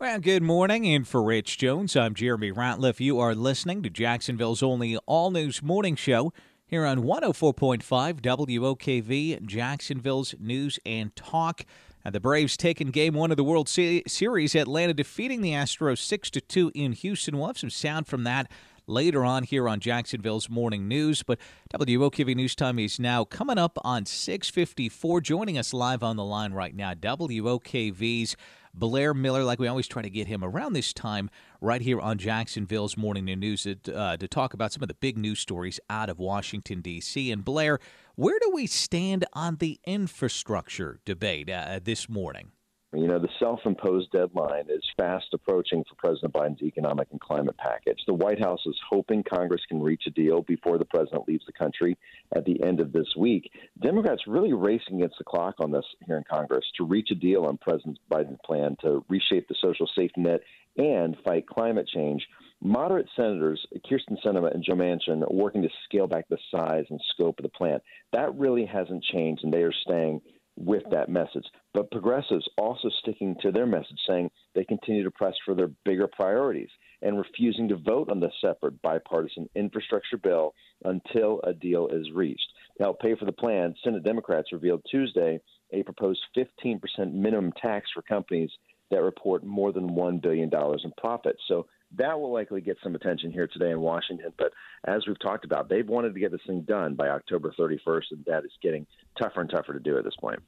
Well, good morning. And for Rich Jones, I'm Jeremy Ratliff. You are listening to Jacksonville's only all news morning show here on 104.5 WOKV, Jacksonville's News and Talk. And the Braves taking game one of the World Series, Atlanta defeating the Astros 6 2 in Houston. We'll have some sound from that later on here on Jacksonville's Morning News. But WOKV News Time is now coming up on 654. Joining us live on the line right now, WOKV's Blair Miller, like we always try to get him around this time right here on Jacksonville's Morning News uh, to talk about some of the big news stories out of Washington, D.C. And Blair, where do we stand on the infrastructure debate uh, this morning? You know, the self imposed deadline is fast approaching for President Biden's economic and climate package. The White House is hoping Congress can reach a deal before the president leaves the country at the end of this week. Democrats really racing against the clock on this here in Congress to reach a deal on President Biden's plan to reshape the social safety net and fight climate change. Moderate senators Kyrsten Sinema and Joe Manchin are working to scale back the size and scope of the plan. That really hasn't changed, and they are staying with that message. But progressives also sticking to their message, saying they continue to press for their bigger priorities and refusing to vote on the separate bipartisan infrastructure bill until a deal is reached. To help pay for the plan, Senate Democrats revealed Tuesday a proposed 15% minimum tax for companies that report more than $1 billion in profit. So that will likely get some attention here today in Washington. But as we've talked about, they've wanted to get this thing done by October 31st, and that is getting tougher and tougher to do at this point.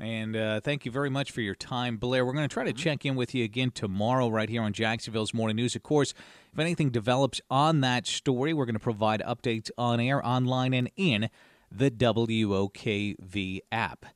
And uh, thank you very much for your time, Blair. We're going to try to check in with you again tomorrow, right here on Jacksonville's Morning News. Of course, if anything develops on that story, we're going to provide updates on air, online, and in the WOKV app.